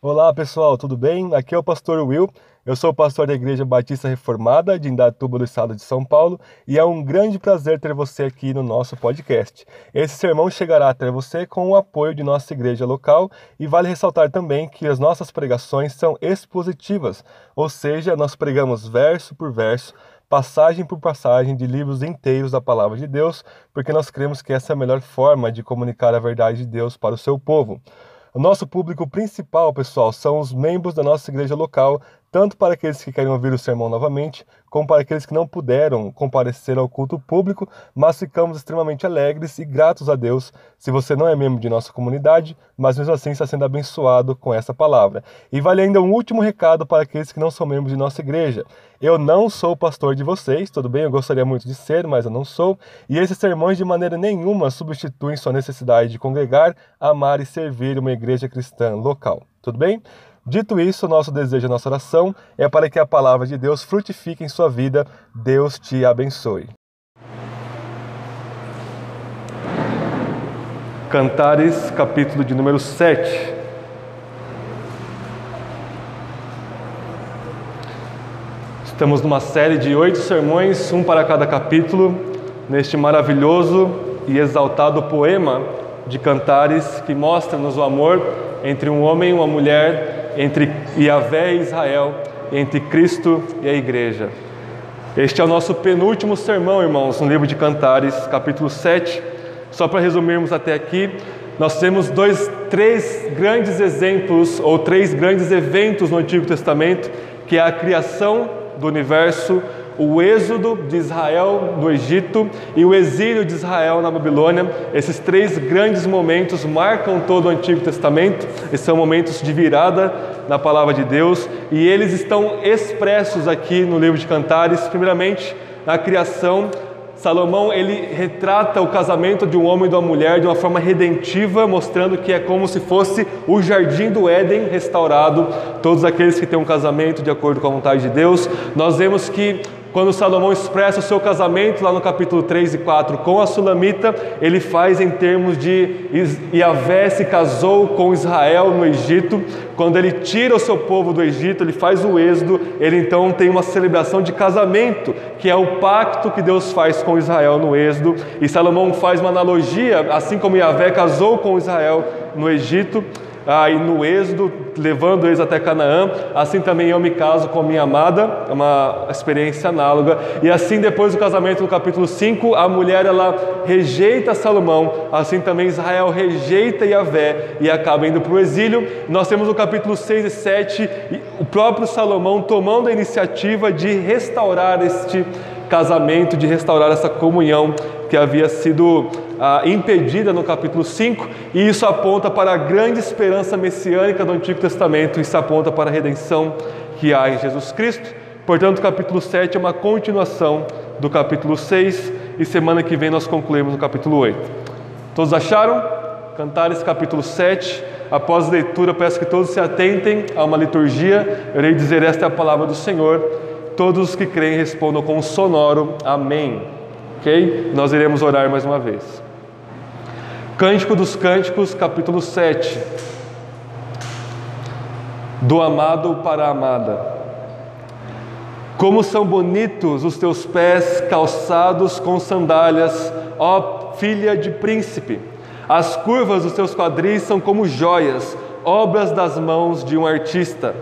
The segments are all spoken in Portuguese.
Olá pessoal, tudo bem? Aqui é o pastor Will. Eu sou pastor da Igreja Batista Reformada de Indatuba do Estado de São Paulo e é um grande prazer ter você aqui no nosso podcast. Esse sermão chegará até você com o apoio de nossa igreja local e vale ressaltar também que as nossas pregações são expositivas, ou seja, nós pregamos verso por verso passagem por passagem de livros inteiros da palavra de Deus, porque nós cremos que essa é a melhor forma de comunicar a verdade de Deus para o seu povo. O nosso público principal, pessoal, são os membros da nossa igreja local, tanto para aqueles que querem ouvir o sermão novamente, como para aqueles que não puderam comparecer ao culto público, mas ficamos extremamente alegres e gratos a Deus se você não é membro de nossa comunidade, mas mesmo assim está sendo abençoado com essa palavra. E vale ainda um último recado para aqueles que não são membros de nossa igreja. Eu não sou pastor de vocês, tudo bem? Eu gostaria muito de ser, mas eu não sou. E esses sermões de maneira nenhuma substituem sua necessidade de congregar, amar e servir uma igreja cristã local. Tudo bem? Dito isso, nosso desejo, nossa oração é para que a palavra de Deus frutifique em sua vida. Deus te abençoe. Cantares, capítulo de número 7. Estamos numa série de oito sermões, um para cada capítulo, neste maravilhoso e exaltado poema de Cantares que mostra-nos o amor entre um homem e uma mulher entre Yahvé e Israel, entre Cristo e a Igreja. Este é o nosso penúltimo sermão, irmãos, no livro de Cantares, capítulo 7. Só para resumirmos até aqui, nós temos dois, três grandes exemplos ou três grandes eventos no Antigo Testamento, que é a criação do universo, o êxodo de Israel do Egito e o exílio de Israel na Babilônia. Esses três grandes momentos marcam todo o Antigo Testamento, e são momentos de virada na palavra de Deus, e eles estão expressos aqui no livro de Cantares, primeiramente na criação Salomão ele retrata o casamento de um homem e de uma mulher de uma forma redentiva, mostrando que é como se fosse o jardim do Éden restaurado. Todos aqueles que têm um casamento de acordo com a vontade de Deus, nós vemos que quando Salomão expressa o seu casamento, lá no capítulo 3 e 4, com a Sulamita, ele faz em termos de Yahvé se casou com Israel no Egito. Quando ele tira o seu povo do Egito, ele faz o êxodo, ele então tem uma celebração de casamento, que é o pacto que Deus faz com Israel no êxodo. E Salomão faz uma analogia, assim como Yahvé casou com Israel no Egito, ah, no êxodo, levando eles até Canaã, assim também eu me caso com a minha amada, é uma experiência análoga, e assim depois do casamento no capítulo 5, a mulher ela rejeita Salomão, assim também Israel rejeita Yahvé e acaba indo para o exílio. Nós temos no capítulo 6 e 7 o próprio Salomão tomando a iniciativa de restaurar este casamento, de restaurar essa comunhão que havia sido ah, impedida no capítulo 5, e isso aponta para a grande esperança messiânica do Antigo Testamento, isso aponta para a redenção que há em Jesus Cristo. Portanto, o capítulo 7 é uma continuação do capítulo 6, e semana que vem nós concluímos o capítulo 8. Todos acharam? Cantares capítulo 7. Após a leitura, peço que todos se atentem a uma liturgia. Eu irei dizer: Esta é a palavra do Senhor. Todos os que creem respondam com um sonoro Amém. Ok? Nós iremos orar mais uma vez. Cântico dos Cânticos, capítulo 7. Do amado para a amada. Como são bonitos os teus pés calçados com sandálias, ó filha de príncipe. As curvas dos teus quadris são como joias, obras das mãos de um artista.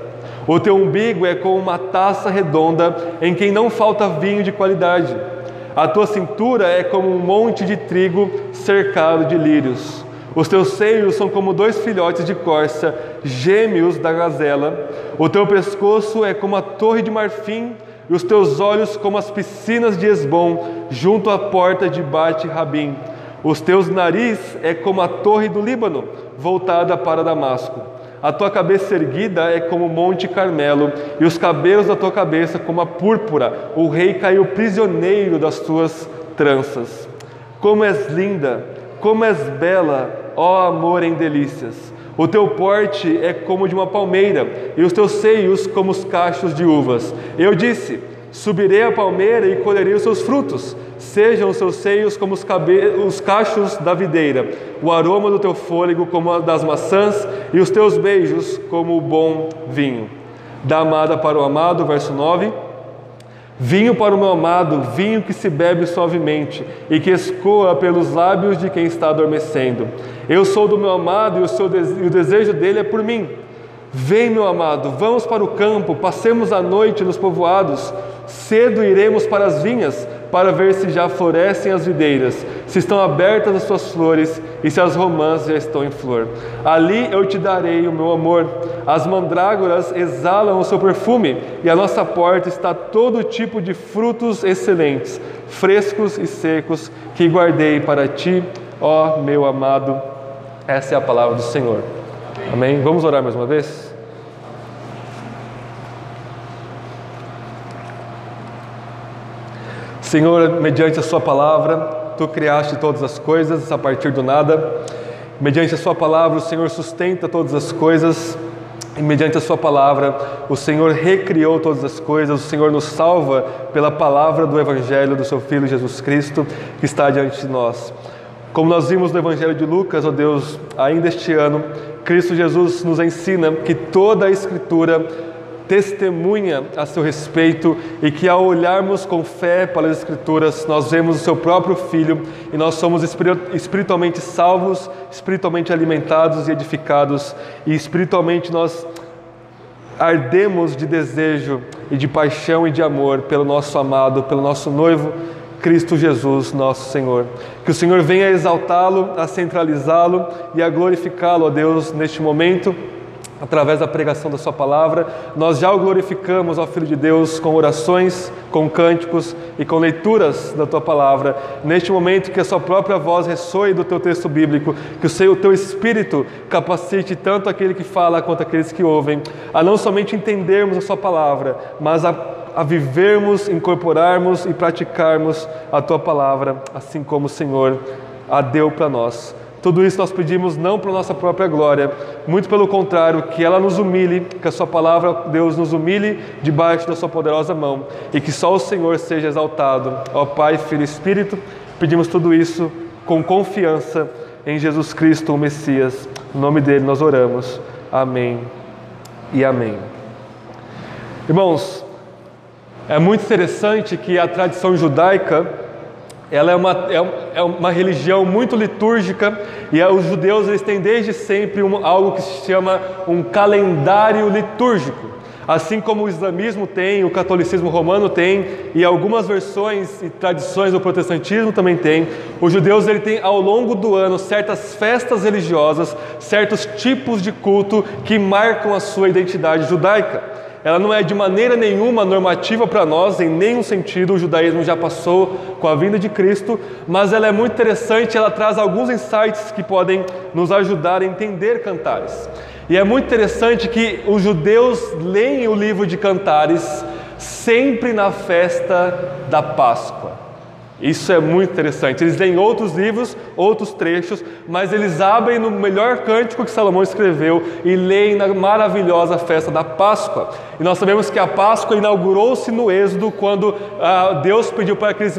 O teu umbigo é como uma taça redonda em quem não falta vinho de qualidade. A tua cintura é como um monte de trigo cercado de lírios. Os teus seios são como dois filhotes de corça, gêmeos da gazela. O teu pescoço é como a torre de marfim, e os teus olhos como as piscinas de Esbom, junto à porta de Bate-Rabim. Os teus nariz é como a torre do Líbano, voltada para Damasco. A tua cabeça erguida é como o Monte Carmelo, e os cabelos da tua cabeça como a púrpura. O rei caiu prisioneiro das tuas tranças. Como és linda, como és bela, ó amor em delícias. O teu porte é como de uma palmeira, e os teus seios como os cachos de uvas. Eu disse: Subirei a palmeira e colherei os seus frutos. Sejam os seus seios como os, os cachos da videira, o aroma do teu fôlego como a das maçãs e os teus beijos como o bom vinho. Da amada para o amado, verso 9. Vinho para o meu amado, vinho que se bebe suavemente e que escoa pelos lábios de quem está adormecendo. Eu sou do meu amado e o, seu e o desejo dele é por mim. Vem, meu amado, vamos para o campo, passemos a noite nos povoados. Cedo iremos para as vinhas para ver se já florescem as videiras, se estão abertas as suas flores e se as romãs já estão em flor. Ali eu te darei o meu amor. As mandrágoras exalam o seu perfume e à nossa porta está todo tipo de frutos excelentes, frescos e secos, que guardei para ti, ó meu amado. Essa é a palavra do Senhor. Amém? Vamos orar mais uma vez? Senhor, mediante a Sua palavra, Tu criaste todas as coisas a partir do nada. Mediante a Sua palavra, o Senhor sustenta todas as coisas. E mediante a Sua palavra, o Senhor recriou todas as coisas. O Senhor nos salva pela palavra do Evangelho do Seu Filho Jesus Cristo, que está diante de nós. Como nós vimos no Evangelho de Lucas, ó Deus, ainda este ano, Cristo Jesus nos ensina que toda a Escritura testemunha a seu respeito e que ao olharmos com fé para as Escrituras, nós vemos o seu próprio Filho e nós somos espiritualmente salvos, espiritualmente alimentados e edificados e espiritualmente nós ardemos de desejo e de paixão e de amor pelo nosso amado, pelo nosso noivo Cristo Jesus, nosso Senhor. Que o Senhor venha exaltá-lo, a centralizá-lo e a glorificá-lo, ó Deus, neste momento através da pregação da Sua palavra. Nós já o glorificamos, ó Filho de Deus, com orações, com cânticos e com leituras da Tua palavra. Neste momento, que a Sua própria voz ressoe do Teu texto bíblico, que o Seu o Teu Espírito capacite tanto aquele que fala quanto aqueles que ouvem, a não somente entendermos a Sua palavra, mas a, a vivermos, incorporarmos e praticarmos a Tua palavra, assim como o Senhor a deu para nós. Tudo isso nós pedimos não para nossa própria glória, muito pelo contrário, que ela nos humilhe, que a Sua palavra, Deus, nos humilhe debaixo da Sua poderosa mão e que só o Senhor seja exaltado. Ó Pai, Filho e Espírito, pedimos tudo isso com confiança em Jesus Cristo, o Messias. No nome dele nós oramos. Amém e amém. Irmãos, é muito interessante que a tradição judaica ela é uma, é, é uma religião muito litúrgica e os judeus eles têm desde sempre um, algo que se chama um calendário litúrgico. Assim como o islamismo tem, o catolicismo romano tem e algumas versões e tradições do protestantismo também tem, os judeus ele tem ao longo do ano certas festas religiosas, certos tipos de culto que marcam a sua identidade judaica ela não é de maneira nenhuma normativa para nós, em nenhum sentido, o judaísmo já passou com a vinda de Cristo, mas ela é muito interessante, ela traz alguns insights que podem nos ajudar a entender cantares. E é muito interessante que os judeus leem o livro de cantares sempre na festa da Páscoa. Isso é muito interessante. Eles leem outros livros, outros trechos, mas eles abrem no melhor cântico que Salomão escreveu e leem na maravilhosa festa da Páscoa. E nós sabemos que a Páscoa inaugurou-se no Êxodo, quando ah, Deus pediu para que eles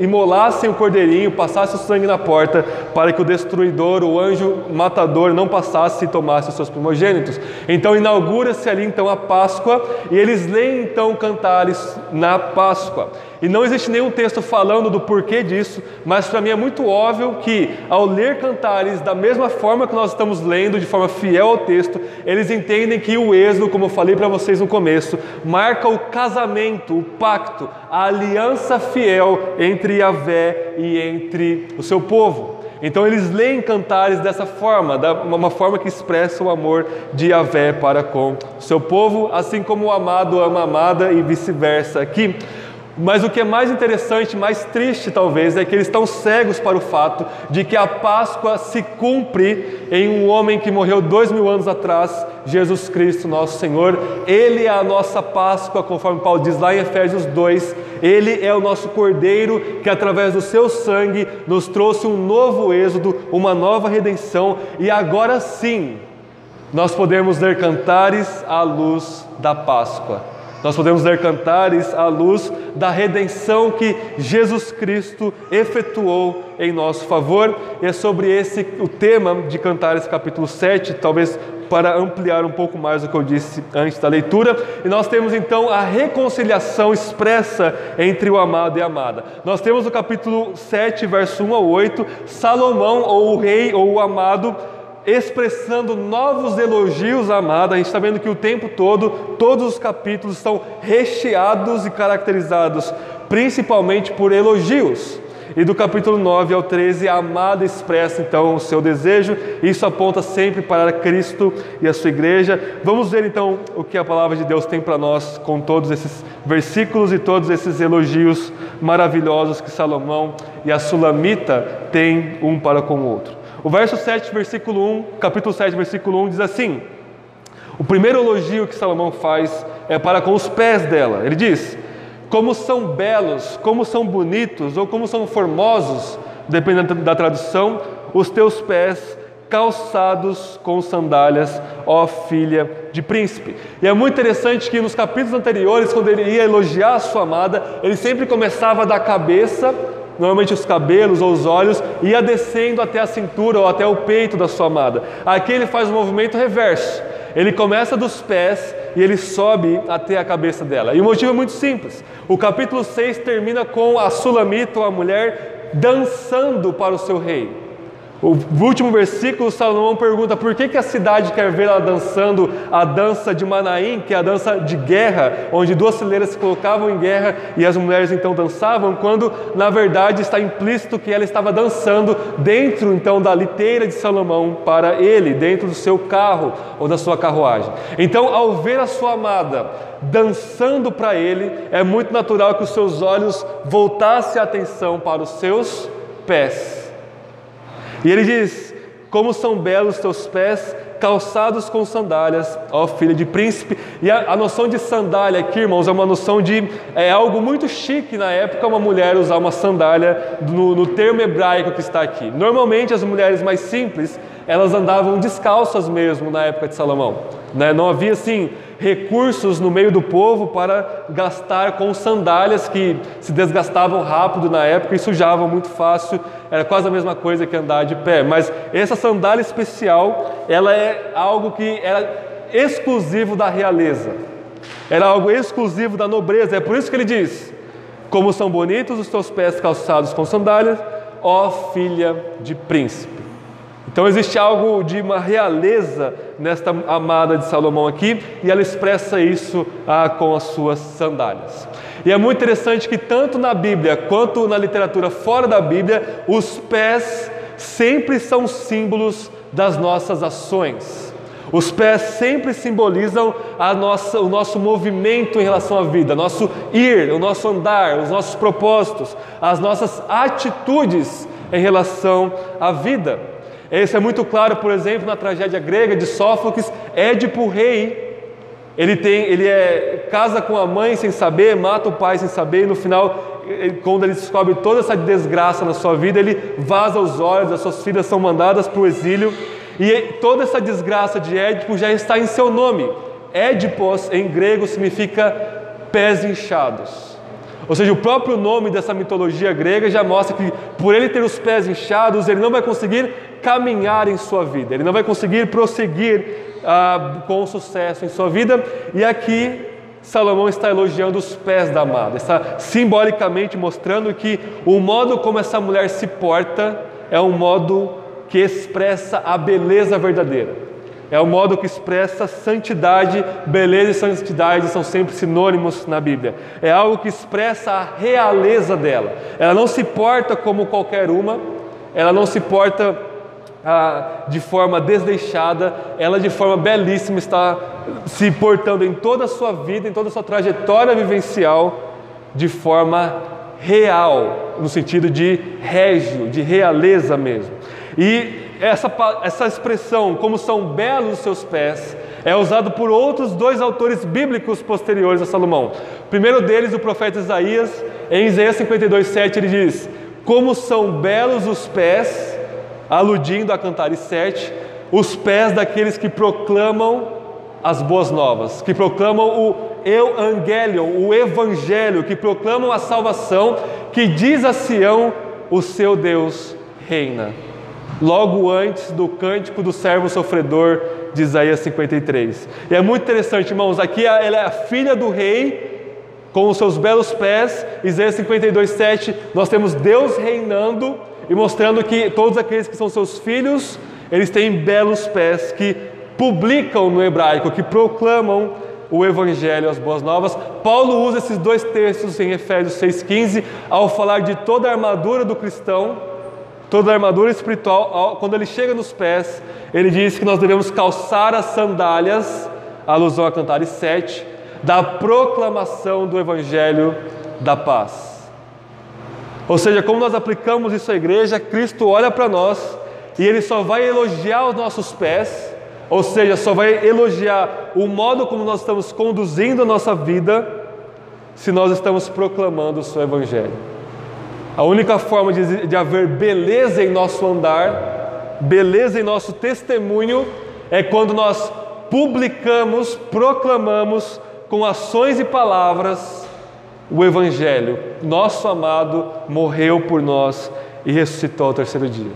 imolassem o cordeirinho, passassem o sangue na porta, para que o destruidor, o anjo matador, não passasse e tomasse os seus primogênitos. Então inaugura-se ali então a Páscoa e eles leem então cantares na Páscoa. E não existe nenhum texto falando do porquê disso, mas para mim é muito óbvio que ao ler cantares da mesma forma que nós estamos lendo, de forma fiel ao texto, eles entendem que o êxodo, como eu falei para vocês no começo, marca o casamento, o pacto, a aliança fiel entre Yahvé e entre o seu povo. Então eles leem cantares dessa forma, uma forma que expressa o amor de Yahvé para com o seu povo, assim como o amado ama a amada e vice-versa. Aqui mas o que é mais interessante, mais triste talvez, é que eles estão cegos para o fato de que a Páscoa se cumpre em um homem que morreu dois mil anos atrás, Jesus Cristo, nosso Senhor. Ele é a nossa Páscoa, conforme Paulo diz lá em Efésios 2. Ele é o nosso Cordeiro que, através do seu sangue, nos trouxe um novo êxodo, uma nova redenção, e agora sim nós podemos ler cantares à luz da Páscoa. Nós podemos ler cantares à luz da redenção que Jesus Cristo efetuou em nosso favor. E é sobre esse o tema de Cantares capítulo 7, talvez para ampliar um pouco mais o que eu disse antes da leitura. E nós temos então a reconciliação expressa entre o amado e a amada. Nós temos no capítulo 7, verso 1 a 8, Salomão, ou o rei, ou o amado, expressando novos elogios à amada. A gente está vendo que o tempo todo, todos os capítulos estão recheados e caracterizados principalmente por elogios. E do capítulo 9 ao 13, a amada expressa então o seu desejo, isso aponta sempre para Cristo e a sua igreja. Vamos ver então o que a palavra de Deus tem para nós com todos esses versículos e todos esses elogios maravilhosos que Salomão e a Sulamita têm um para com o outro. O verso 7, versículo 1, capítulo 7, versículo 1 diz assim: O primeiro elogio que Salomão faz é para com os pés dela. Ele diz: como são belos, como são bonitos ou como são formosos, dependendo da tradução, os teus pés calçados com sandálias, ó filha de príncipe. E é muito interessante que nos capítulos anteriores, quando ele ia elogiar a sua amada, ele sempre começava da cabeça, normalmente os cabelos ou os olhos, ia descendo até a cintura ou até o peito da sua amada. Aqui ele faz o movimento reverso. Ele começa dos pés e ele sobe até a cabeça dela. E o motivo é muito simples. O capítulo 6 termina com a Sulamita, a mulher, dançando para o seu rei. O último versículo, Salomão pergunta por que, que a cidade quer ver ela dançando a dança de Manaim, que é a dança de guerra, onde duas fileiras se colocavam em guerra e as mulheres então dançavam, quando na verdade está implícito que ela estava dançando dentro então da liteira de Salomão para ele, dentro do seu carro ou da sua carruagem. Então, ao ver a sua amada dançando para ele, é muito natural que os seus olhos voltassem a atenção para os seus pés. E ele diz: Como são belos teus pés, calçados com sandálias, ó filha de príncipe. E a, a, noção de sandália aqui, irmãos, é uma noção de é algo muito chique na época uma mulher usar uma sandália no, no termo hebraico que está aqui. Normalmente as mulheres mais simples elas andavam descalças mesmo na época de Salomão. Né? Não havia assim recursos no meio do povo para gastar com sandálias que se desgastavam rápido na época e sujavam muito fácil, era quase a mesma coisa que andar de pé. Mas essa sandália especial, ela é algo que era exclusivo da realeza, era algo exclusivo da nobreza. É por isso que ele diz: Como são bonitos os teus pés calçados com sandálias, ó filha de príncipe. Então existe algo de uma realeza nesta amada de Salomão aqui, e ela expressa isso ah, com as suas sandálias. E é muito interessante que tanto na Bíblia quanto na literatura fora da Bíblia, os pés sempre são símbolos das nossas ações. Os pés sempre simbolizam a nossa, o nosso movimento em relação à vida, nosso ir, o nosso andar, os nossos propósitos, as nossas atitudes em relação à vida. Isso é muito claro, por exemplo, na tragédia grega de Sófocles, Édipo rei. Ele tem, ele é, casa com a mãe sem saber, mata o pai sem saber, e no final, quando ele descobre toda essa desgraça na sua vida, ele vaza os olhos, as suas filhas são mandadas para o exílio, e toda essa desgraça de Édipo já está em seu nome. Édipos em grego significa pés inchados. Ou seja, o próprio nome dessa mitologia grega já mostra que por ele ter os pés inchados, ele não vai conseguir caminhar em sua vida, ele não vai conseguir prosseguir ah, com sucesso em sua vida. E aqui Salomão está elogiando os pés da amada, está simbolicamente mostrando que o modo como essa mulher se porta é um modo que expressa a beleza verdadeira. É o modo que expressa santidade, beleza e santidade são sempre sinônimos na Bíblia. É algo que expressa a realeza dela. Ela não se porta como qualquer uma, ela não se porta ah, de forma desleixada, ela de forma belíssima está se portando em toda a sua vida, em toda a sua trajetória vivencial, de forma real, no sentido de régio, de realeza mesmo. E essa, essa expressão, como são belos os seus pés, é usado por outros dois autores bíblicos posteriores a Salomão. O primeiro deles, o profeta Isaías, em Isaías 52, 7, ele diz: Como são belos os pés aludindo a Cantares 7, os pés daqueles que proclamam as boas novas, que proclamam o Evangelion, o Evangelho, que proclamam a salvação, que diz a Sião: o seu Deus reina. Logo antes do cântico do servo sofredor de Isaías 53. E é muito interessante, irmãos, aqui ela é a filha do rei, com os seus belos pés, Isaías 52, 7, nós temos Deus reinando e mostrando que todos aqueles que são seus filhos, eles têm belos pés que publicam no hebraico, que proclamam o Evangelho, as boas novas. Paulo usa esses dois textos em Efésios 6,15 ao falar de toda a armadura do cristão, toda a armadura espiritual. Quando ele chega nos pés, ele diz que nós devemos calçar as sandálias, alusão a Cantares 7, da proclamação do Evangelho da paz. Ou seja, como nós aplicamos isso à igreja, Cristo olha para nós e ele só vai elogiar os nossos pés ou seja, só vai elogiar o modo como nós estamos conduzindo a nossa vida se nós estamos proclamando o seu Evangelho. A única forma de, de haver beleza em nosso andar, beleza em nosso testemunho, é quando nós publicamos, proclamamos com ações e palavras o Evangelho. Nosso amado morreu por nós e ressuscitou ao terceiro dia.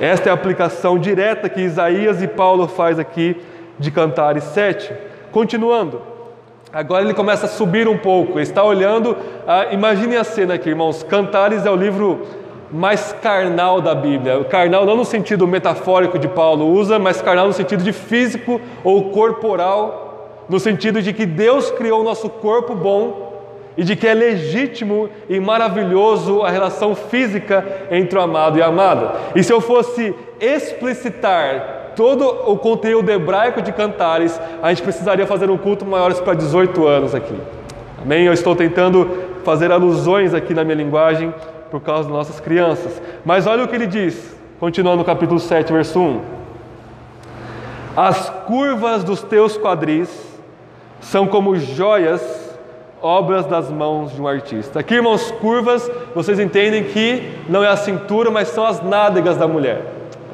Esta é a aplicação direta que Isaías e Paulo faz aqui de Cantares 7. Continuando, agora ele começa a subir um pouco, ele está olhando, ah, imagine a cena aqui, irmãos. Cantares é o livro mais carnal da Bíblia. Carnal não no sentido metafórico de Paulo usa, mas carnal no sentido de físico ou corporal, no sentido de que Deus criou o nosso corpo bom e de que é legítimo e maravilhoso a relação física entre o amado e a amada. E se eu fosse explicitar todo o conteúdo hebraico de Cantares, a gente precisaria fazer um culto maior para 18 anos aqui. Amém? Eu estou tentando fazer alusões aqui na minha linguagem por causa das nossas crianças. Mas olha o que ele diz, continuando no capítulo 7, verso 1. As curvas dos teus quadris são como joias obras das mãos de um artista. Aqui, irmãos, curvas, vocês entendem que não é a cintura, mas são as nádegas da mulher.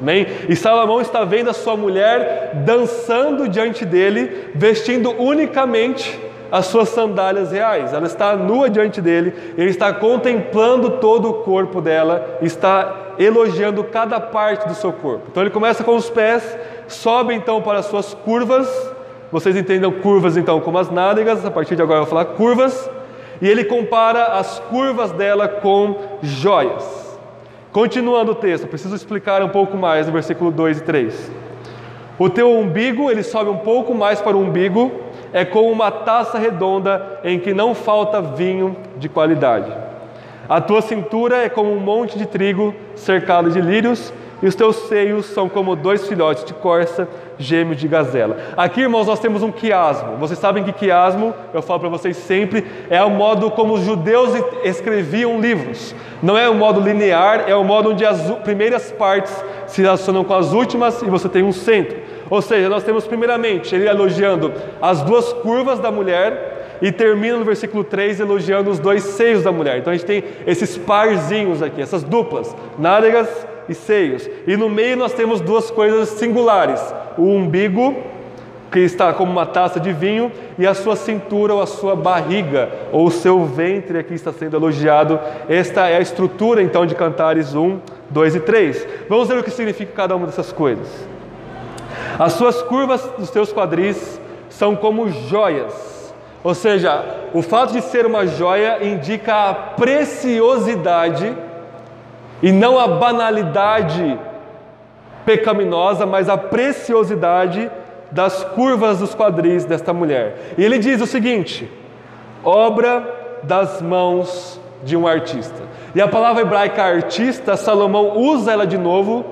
Amém? E Salomão está vendo a sua mulher dançando diante dele, vestindo unicamente as suas sandálias reais. Ela está nua diante dele, ele está contemplando todo o corpo dela, está elogiando cada parte do seu corpo. Então ele começa com os pés, sobe então para as suas curvas, vocês entendam curvas então como as nádegas, a partir de agora eu vou falar curvas. E ele compara as curvas dela com joias. Continuando o texto, preciso explicar um pouco mais no versículo 2 e 3. O teu umbigo, ele sobe um pouco mais para o umbigo, é como uma taça redonda em que não falta vinho de qualidade. A tua cintura é como um monte de trigo cercado de lírios, e os teus seios são como dois filhotes de corça gêmeos de gazela. Aqui, irmãos, nós temos um quiasmo. Vocês sabem que quiasmo, eu falo para vocês sempre, é o modo como os judeus escreviam livros. Não é o modo linear, é o modo onde as primeiras partes se relacionam com as últimas e você tem um centro. Ou seja, nós temos primeiramente ele elogiando as duas curvas da mulher e termina no versículo 3 elogiando os dois seios da mulher. Então a gente tem esses parzinhos aqui, essas duplas, nádegas e seios. E no meio nós temos duas coisas singulares: o umbigo, que está como uma taça de vinho, e a sua cintura ou a sua barriga, ou o seu ventre aqui está sendo elogiado. Esta é a estrutura então de Cantares 1, 2 e 3. Vamos ver o que significa cada uma dessas coisas. As suas curvas dos teus quadris são como joias. Ou seja, o fato de ser uma joia indica a preciosidade e não a banalidade pecaminosa, mas a preciosidade das curvas dos quadris desta mulher. E ele diz o seguinte: obra das mãos de um artista. E a palavra hebraica artista, Salomão usa ela de novo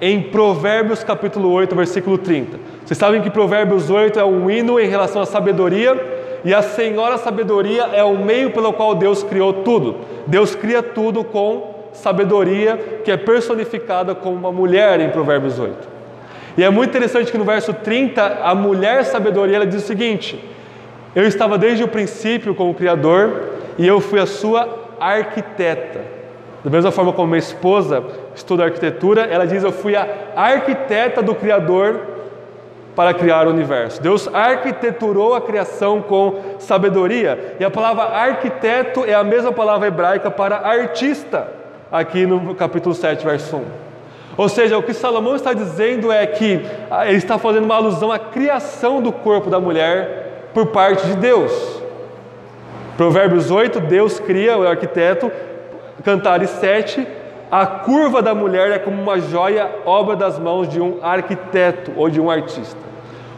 em Provérbios capítulo 8, versículo 30. Vocês sabem que Provérbios 8 é um hino em relação à sabedoria, e a Senhora Sabedoria é o meio pelo qual Deus criou tudo. Deus cria tudo com sabedoria que é personificada como uma mulher em Provérbios 8. E é muito interessante que no verso 30, a mulher sabedoria ela diz o seguinte: Eu estava desde o princípio com o Criador e eu fui a sua arquiteta. Da mesma forma como minha esposa estuda arquitetura, ela diz: Eu fui a arquiteta do Criador para criar o universo. Deus arquiteturou a criação com sabedoria. E a palavra arquiteto é a mesma palavra hebraica para artista, aqui no capítulo 7, verso 1. Ou seja, o que Salomão está dizendo é que ah, ele está fazendo uma alusão à criação do corpo da mulher por parte de Deus. Provérbios 8, Deus cria o arquiteto, Cantares 7, a curva da mulher é como uma joia, obra das mãos de um arquiteto ou de um artista.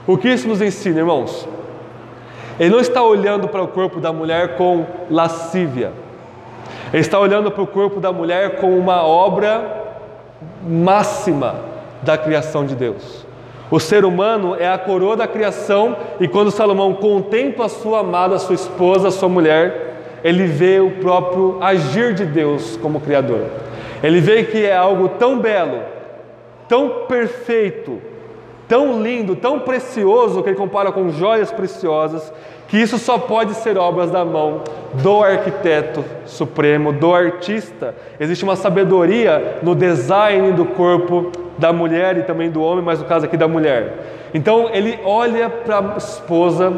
O que isso nos ensina, irmãos? Ele não está olhando para o corpo da mulher com lascívia. Ele está olhando para o corpo da mulher como uma obra máxima da criação de Deus. O ser humano é a coroa da criação e quando Salomão contempla a sua amada, a sua esposa, a sua mulher, ele vê o próprio agir de Deus como Criador. Ele vê que é algo tão belo, tão perfeito, tão lindo, tão precioso, que ele compara com joias preciosas, que isso só pode ser obras da mão do arquiteto supremo, do artista. Existe uma sabedoria no design do corpo da mulher e também do homem, mas no caso aqui da mulher. Então ele olha para a esposa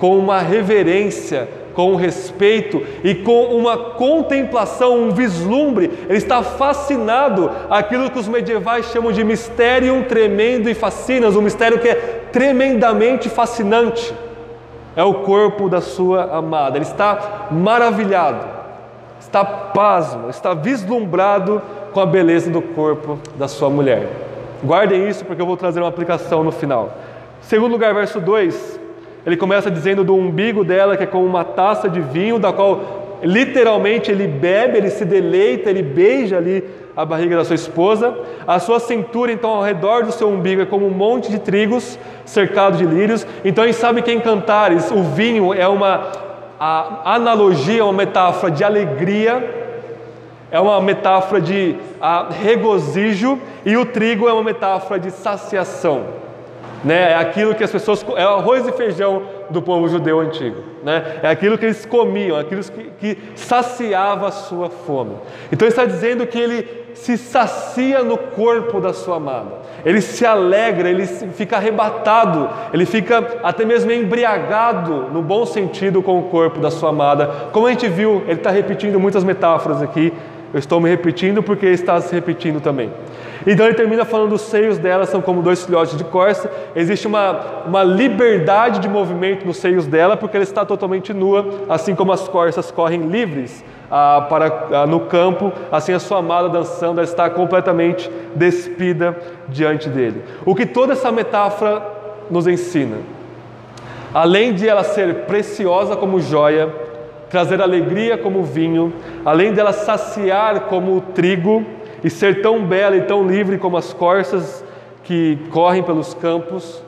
com uma reverência com respeito e com uma contemplação, um vislumbre. Ele está fascinado aquilo que os medievais chamam de mistério tremendo e fascinas, um mistério que é tremendamente fascinante. É o corpo da sua amada. Ele está maravilhado, está pasmo, está vislumbrado com a beleza do corpo da sua mulher. Guardem isso porque eu vou trazer uma aplicação no final. Segundo lugar, verso 2, ele começa dizendo do umbigo dela, que é como uma taça de vinho, da qual literalmente ele bebe, ele se deleita, ele beija ali a barriga da sua esposa. A sua cintura, então, ao redor do seu umbigo é como um monte de trigos cercado de lírios. Então, gente sabe que em Cantares o vinho é uma analogia, uma metáfora de alegria, é uma metáfora de a, regozijo, e o trigo é uma metáfora de saciação né? É aquilo que as pessoas é o arroz e feijão do povo judeu antigo, né? É aquilo que eles comiam, aquilo que, que saciava a sua fome. Então está dizendo que ele se sacia no corpo da sua amada. Ele se alegra, ele fica arrebatado, ele fica até mesmo embriagado, no bom sentido, com o corpo da sua amada. Como a gente viu, ele está repetindo muitas metáforas aqui. Eu estou me repetindo porque está se repetindo também. Então ele termina falando os seios dela são como dois filhotes de corça. Existe uma, uma liberdade de movimento nos seios dela, porque ela está totalmente nua, assim como as corças correm livres ah, para, ah, no campo, assim a sua amada dançando, ela está completamente despida diante dele. O que toda essa metáfora nos ensina? Além de ela ser preciosa como joia, trazer alegria como vinho, além dela saciar como o trigo, e ser tão bela e tão livre como as corças que correm pelos campos.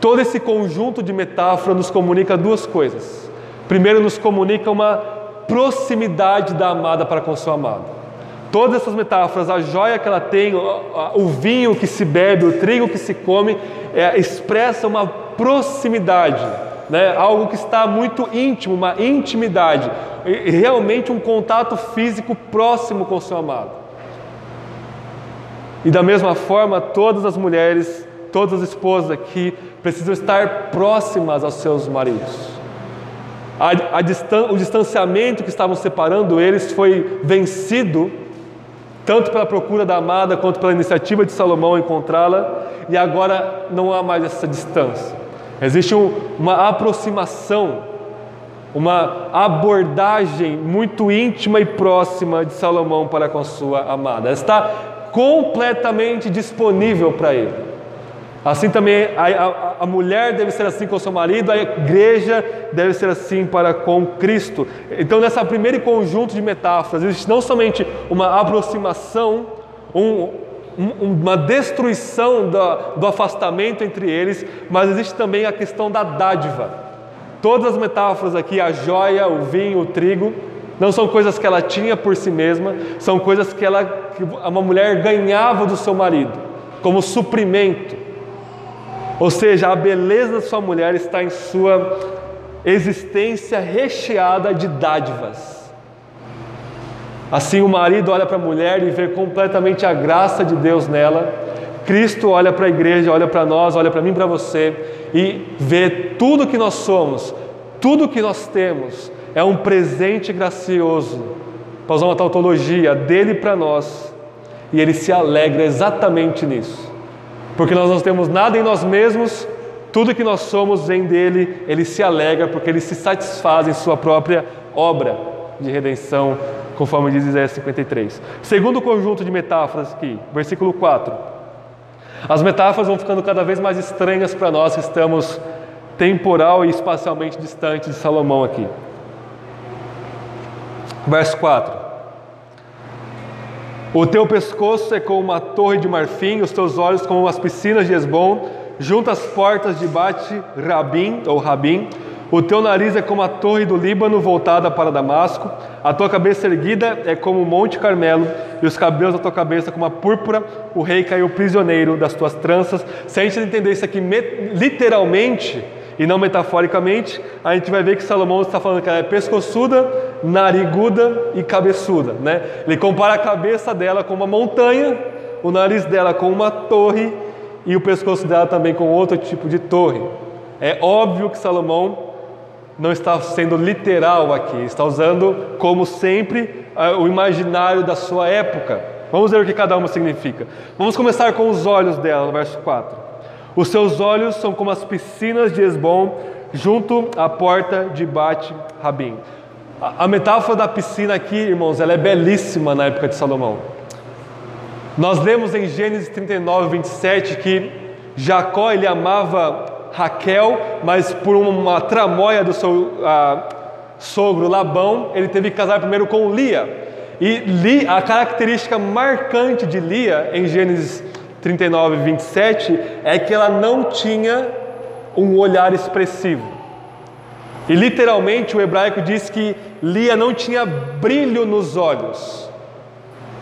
Todo esse conjunto de metáfora nos comunica duas coisas. Primeiro, nos comunica uma proximidade da amada para com seu amado. Todas essas metáforas, a joia que ela tem, o vinho que se bebe, o trigo que se come, é, expressa uma proximidade, né? algo que está muito íntimo, uma intimidade, e realmente um contato físico próximo com seu amado. E da mesma forma, todas as mulheres, todas as esposas aqui precisam estar próximas aos seus maridos. A, a distan o distanciamento que estavam separando eles foi vencido, tanto pela procura da amada quanto pela iniciativa de Salomão encontrá-la, e agora não há mais essa distância. Existe um, uma aproximação, uma abordagem muito íntima e próxima de Salomão para com a sua amada. Ela está completamente disponível para ele. Assim também a, a, a, mulher deve ser assim com seu marido, a igreja deve ser assim para com Cristo. Então, nessa primeiro conjunto de metáforas, existe não somente uma aproximação, um, uma destruição do, do afastamento entre eles, mas existe também a questão da dádiva. Todas as metáforas aqui, a joia, o vinho, o trigo, não são coisas que ela tinha por si mesma, são coisas que, ela, que uma mulher ganhava do seu marido, como suprimento. Ou seja, a beleza da sua mulher está em sua existência recheada de dádivas. Assim, o marido olha para a mulher e vê completamente a graça de Deus nela, Cristo olha para a igreja, olha para nós, olha para mim, para você e vê tudo que nós somos, tudo que nós temos é um presente gracioso, para usar uma tautologia, dele para nós. E ele se alegra exatamente nisso. Porque nós não temos nada em nós mesmos, tudo que nós somos vem dele, ele se alegra porque ele se satisfaz em sua própria obra de redenção, conforme diz Isaías 53. Segundo conjunto de metáforas aqui, versículo 4. As metáforas vão ficando cada vez mais estranhas para nós que estamos temporal e espacialmente distantes de Salomão aqui. Verso 4: O teu pescoço é como uma torre de marfim, os teus olhos como as piscinas de Esbom, junto às portas de Bate Rabim ou Rabim. O teu nariz é como a torre do Líbano voltada para Damasco, a tua cabeça erguida é como o Monte Carmelo, e os cabelos da tua cabeça como a púrpura. O rei caiu prisioneiro das tuas tranças. Se a gente entender isso aqui literalmente, e não metaforicamente, a gente vai ver que Salomão está falando que ela é pescoçuda, nariguda e cabeçuda. Né? Ele compara a cabeça dela com uma montanha, o nariz dela com uma torre e o pescoço dela também com outro tipo de torre. É óbvio que Salomão não está sendo literal aqui, está usando, como sempre, o imaginário da sua época. Vamos ver o que cada uma significa. Vamos começar com os olhos dela, no verso 4. Os seus olhos são como as piscinas de Esbom, junto à porta de Bate Rabim. A metáfora da piscina aqui, irmãos, ela é belíssima na época de Salomão. Nós lemos em Gênesis 39, 27 que Jacó ele amava Raquel, mas por uma tramóia do seu ah, sogro Labão, ele teve que casar primeiro com Lia. E Li, a característica marcante de Lia em Gênesis 39, 27, é que ela não tinha um olhar expressivo. E literalmente o hebraico diz que Lia não tinha brilho nos olhos.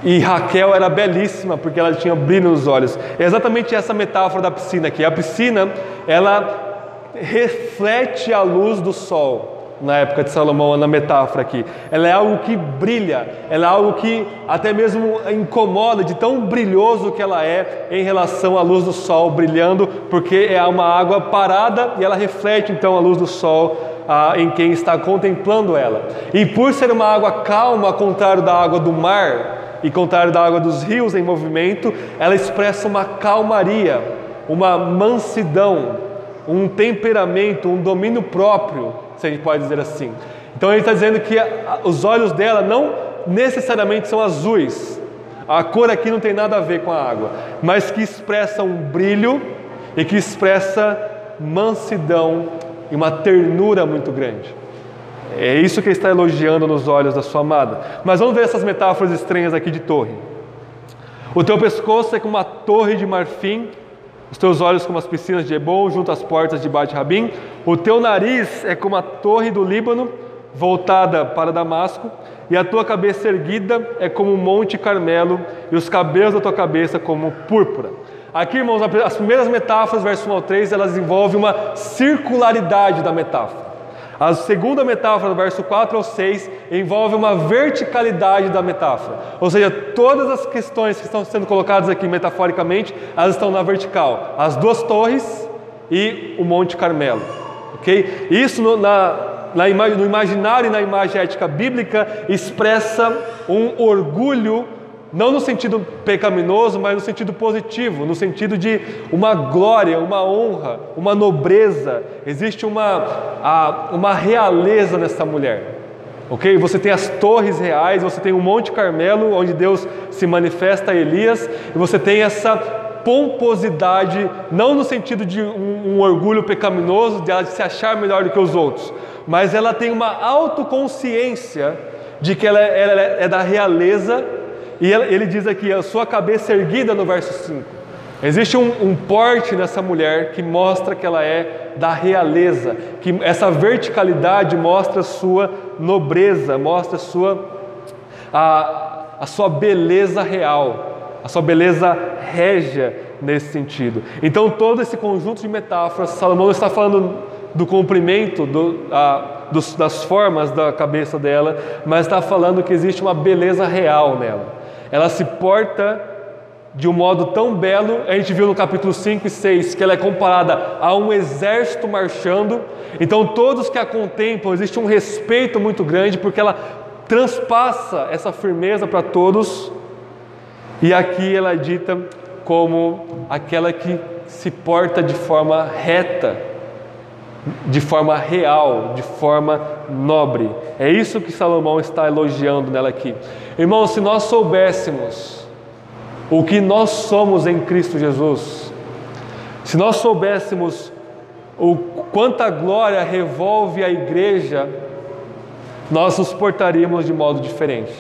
E Raquel era belíssima porque ela tinha brilho nos olhos. É exatamente essa metáfora da piscina aqui. A piscina, ela reflete a luz do sol na época de Salomão, na metáfora aqui. Ela é algo que brilha, ela é algo que até mesmo incomoda de tão brilhoso que ela é em relação à luz do sol brilhando, porque é uma água parada e ela reflete então a luz do sol ah, em quem está contemplando ela. E por ser uma água calma, ao contrário da água do mar e contrário da água dos rios em movimento, ela expressa uma calmaria, uma mansidão, um temperamento, um domínio próprio se a gente pode dizer assim. Então ele está dizendo que os olhos dela não necessariamente são azuis. A cor aqui não tem nada a ver com a água, mas que expressa um brilho e que expressa mansidão e uma ternura muito grande. É isso que ele está elogiando nos olhos da sua amada. Mas vamos ver essas metáforas estranhas aqui de torre. O teu pescoço é como uma torre de marfim os teus olhos como as piscinas de Ebon, junto às portas de Bate Rabim. O teu nariz é como a torre do Líbano, voltada para Damasco. E a tua cabeça erguida é como o monte Carmelo, e os cabelos da tua cabeça como púrpura. Aqui, irmãos, as primeiras metáforas, verso 1 ao 3, elas envolvem uma circularidade da metáfora. A segunda metáfora, do verso 4 ao 6, envolve uma verticalidade da metáfora. Ou seja, todas as questões que estão sendo colocadas aqui metaforicamente, elas estão na vertical. As duas torres e o Monte Carmelo. Ok? Isso no, na, na no imaginário e na imagem ética bíblica expressa um orgulho não no sentido pecaminoso, mas no sentido positivo, no sentido de uma glória, uma honra, uma nobreza. Existe uma, uma realeza nessa mulher. Ok? Você tem as torres reais, você tem o Monte Carmelo, onde Deus se manifesta a Elias, e você tem essa pomposidade, não no sentido de um, um orgulho pecaminoso, de ela se achar melhor do que os outros, mas ela tem uma autoconsciência de que ela, ela é da realeza e ele diz aqui, a sua cabeça erguida no verso 5. Existe um, um, porte nessa mulher que mostra que ela é da realeza, que essa verticalidade mostra sua nobreza, mostra a sua, a, a sua beleza real, a sua beleza régia nesse sentido. Então, todo esse conjunto de metáforas, Salomão está falando do comprimento, do, a, dos, das formas da cabeça dela, mas está falando que existe uma beleza real nela ela se porta de um modo tão belo, a gente viu no capítulo 5 e 6 que ela é comparada a um exército marchando. Então, todos que a contemplam, existe um respeito muito grande, porque ela transpassa essa firmeza para todos. E aqui ela é dita como aquela que se porta de forma reta, de forma real, de forma nobre. É isso que Salomão está elogiando nela aqui. Irmãos, se nós soubéssemos o que nós somos em Cristo Jesus, se nós soubéssemos o quanta glória revolve a igreja, nós nos portaríamos de modo diferente.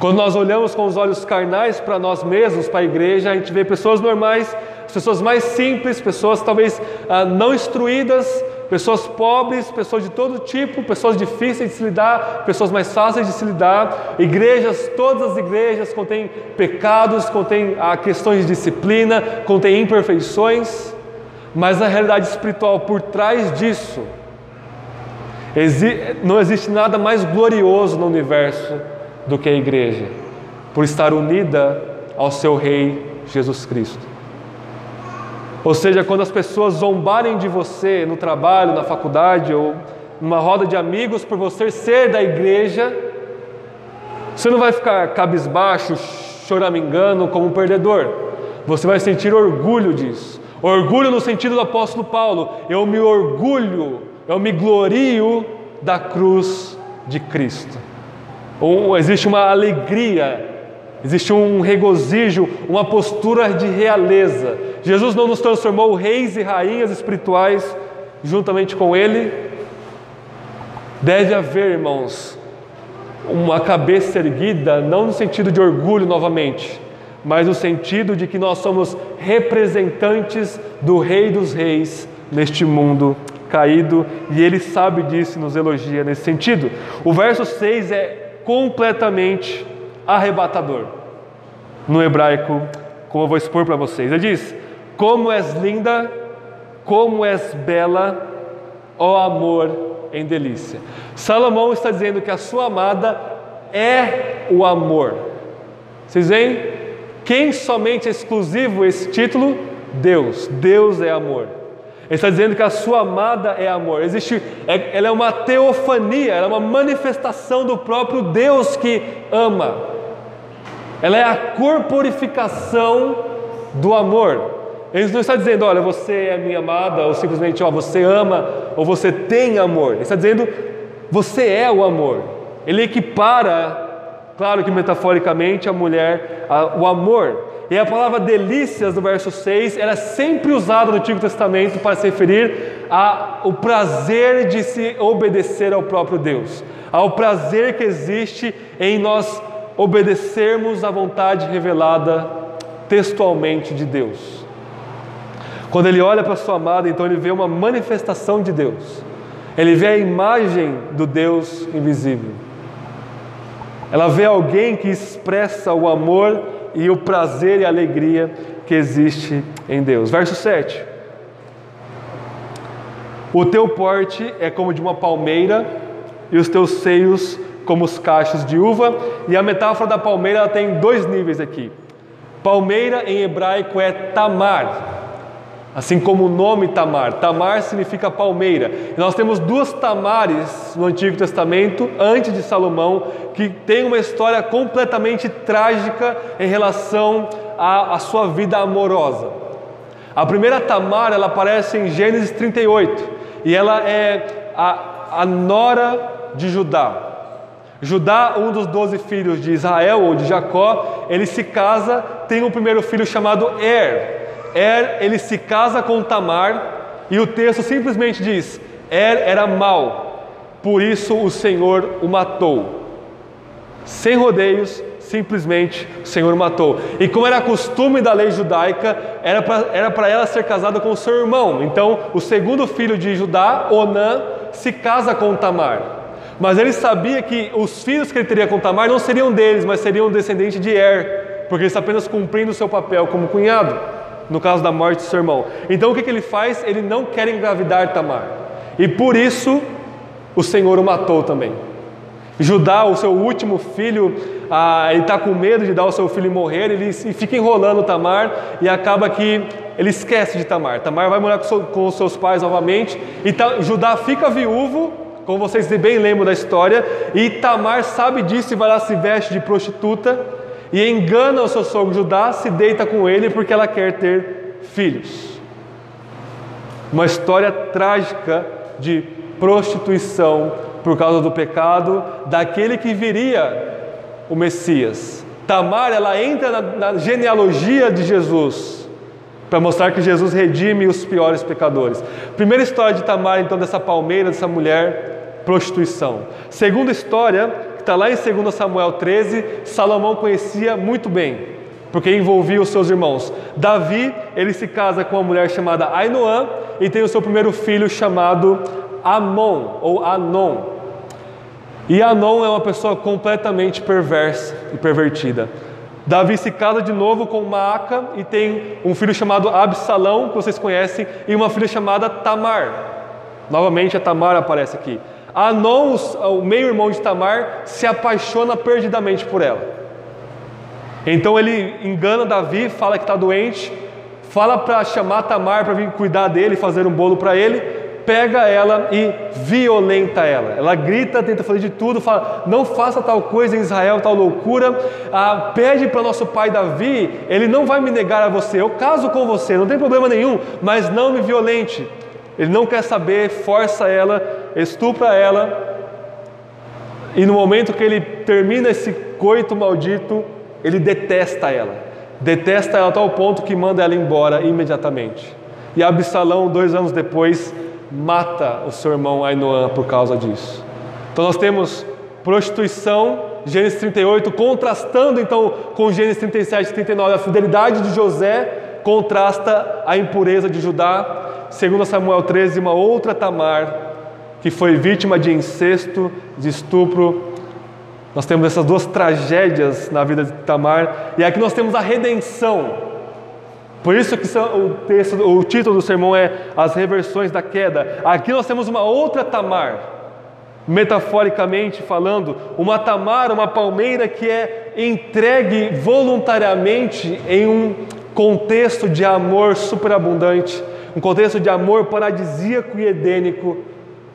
Quando nós olhamos com os olhos carnais para nós mesmos, para a igreja, a gente vê pessoas normais, pessoas mais simples, pessoas talvez ah, não instruídas, pessoas pobres, pessoas de todo tipo, pessoas difíceis de se lidar, pessoas mais fáceis de se lidar. Igrejas, todas as igrejas contêm pecados, contêm ah, questões de disciplina, contêm imperfeições, mas na realidade espiritual por trás disso, não existe nada mais glorioso no universo do que a igreja, por estar unida ao seu Rei Jesus Cristo. Ou seja, quando as pessoas zombarem de você no trabalho, na faculdade ou numa roda de amigos por você ser da igreja, você não vai ficar cabisbaixo, choramingando como um perdedor. Você vai sentir orgulho disso. Orgulho no sentido do apóstolo Paulo. Eu me orgulho, eu me glorio da cruz de Cristo. Um, existe uma alegria, existe um regozijo, uma postura de realeza. Jesus não nos transformou reis e rainhas espirituais juntamente com Ele. Deve haver, irmãos, uma cabeça erguida, não no sentido de orgulho novamente, mas no sentido de que nós somos representantes do Rei dos Reis neste mundo caído e ele sabe disso e nos elogia nesse sentido. O verso 6 é completamente arrebatador. No hebraico, como eu vou expor para vocês, ele diz: Como és linda, como és bela, ó amor em delícia. Salomão está dizendo que a sua amada é o amor. Vocês veem? Quem somente é exclusivo esse título? Deus. Deus é amor. Ele está dizendo que a sua amada é amor. Existe, é, ela é uma teofania, ela é uma manifestação do próprio Deus que ama. Ela é a corporificação do amor. Ele não está dizendo, olha, você é minha amada, ou simplesmente, ó, você ama, ou você tem amor. Ele está dizendo, você é o amor. Ele equipara, claro que metaforicamente, a mulher, a, o amor. E a palavra delícias do verso 6 era sempre usada no Antigo Testamento para se referir ao prazer de se obedecer ao próprio Deus, ao prazer que existe em nós obedecermos à vontade revelada textualmente de Deus. Quando ele olha para sua amada, então ele vê uma manifestação de Deus. Ele vê a imagem do Deus invisível. Ela vê alguém que expressa o amor e o prazer e a alegria que existe em Deus. Verso 7. O teu porte é como de uma palmeira e os teus seios como os cachos de uva. E a metáfora da palmeira tem dois níveis aqui. Palmeira em hebraico é tamar, Assim como o nome Tamar. Tamar significa palmeira. Nós temos duas Tamares no Antigo Testamento, antes de Salomão, que tem uma história completamente trágica em relação à, à sua vida amorosa. A primeira Tamar, ela aparece em Gênesis 38, e ela é a, a nora de Judá. Judá, um dos doze filhos de Israel ou de Jacó, ele se casa, tem um primeiro filho chamado Er. Er, ele se casa com Tamar e o texto simplesmente diz: Er era mau, por isso o Senhor o matou. Sem rodeios, simplesmente o Senhor matou. E como era costume da lei judaica, era para ela ser casada com o seu irmão. Então, o segundo filho de Judá, Onã, se casa com Tamar. Mas ele sabia que os filhos que ele teria com Tamar não seriam deles, mas seriam descendentes de Er, porque ele está apenas cumprindo o seu papel como cunhado no caso da morte do seu irmão. Então o que, que ele faz? Ele não quer engravidar Tamar. E por isso o Senhor o matou também. Judá, o seu último filho, ah, ele está com medo de dar o seu filho morrer, ele fica enrolando Tamar e acaba que ele esquece de Tamar. Tamar vai morar com os seus pais novamente e Judá fica viúvo, como vocês bem lembram da história, e Tamar sabe disso e vai lá se veste de prostituta e engana o seu sogro Judá, se deita com ele porque ela quer ter filhos. Uma história trágica de prostituição por causa do pecado daquele que viria o Messias. Tamar, ela entra na, na genealogia de Jesus para mostrar que Jesus redime os piores pecadores. Primeira história de Tamar, então, dessa palmeira, dessa mulher, prostituição. Segunda história, está lá em 2 Samuel 13, Salomão conhecia muito bem, porque envolvia os seus irmãos. Davi, ele se casa com uma mulher chamada Ainoã e tem o seu primeiro filho chamado Amon, ou Anon. E Anon é uma pessoa completamente perversa e pervertida. Davi se casa de novo com Maaca e tem um filho chamado Absalão, que vocês conhecem, e uma filha chamada Tamar. Novamente a Tamar aparece aqui. Anon, o meio-irmão de Tamar, se apaixona perdidamente por ela. Então ele engana Davi, fala que está doente, fala para chamar Tamar para vir cuidar dele, fazer um bolo para ele pega ela e violenta ela. Ela grita, tenta fazer de tudo, fala: não faça tal coisa em Israel, tal loucura. Ah, pede para nosso pai Davi, ele não vai me negar a você, eu caso com você, não tem problema nenhum, mas não me violente. Ele não quer saber, força ela, estupra ela. E no momento que ele termina esse coito maldito, ele detesta ela. Detesta ela a tal ponto que manda ela embora imediatamente. E Absalão, dois anos depois, mata o seu irmão Ainoã por causa disso. Então nós temos prostituição, Gênesis 38, contrastando então com Gênesis 37 e 39, a fidelidade de José contrasta a impureza de Judá. Segundo Samuel 13, uma outra Tamar que foi vítima de incesto, de estupro. Nós temos essas duas tragédias na vida de Tamar e aqui nós temos a redenção por isso que o, texto, o título do sermão é As Reversões da Queda. Aqui nós temos uma outra Tamar, metaforicamente falando, uma Tamar, uma palmeira que é entregue voluntariamente em um contexto de amor superabundante, um contexto de amor paradisíaco e edênico,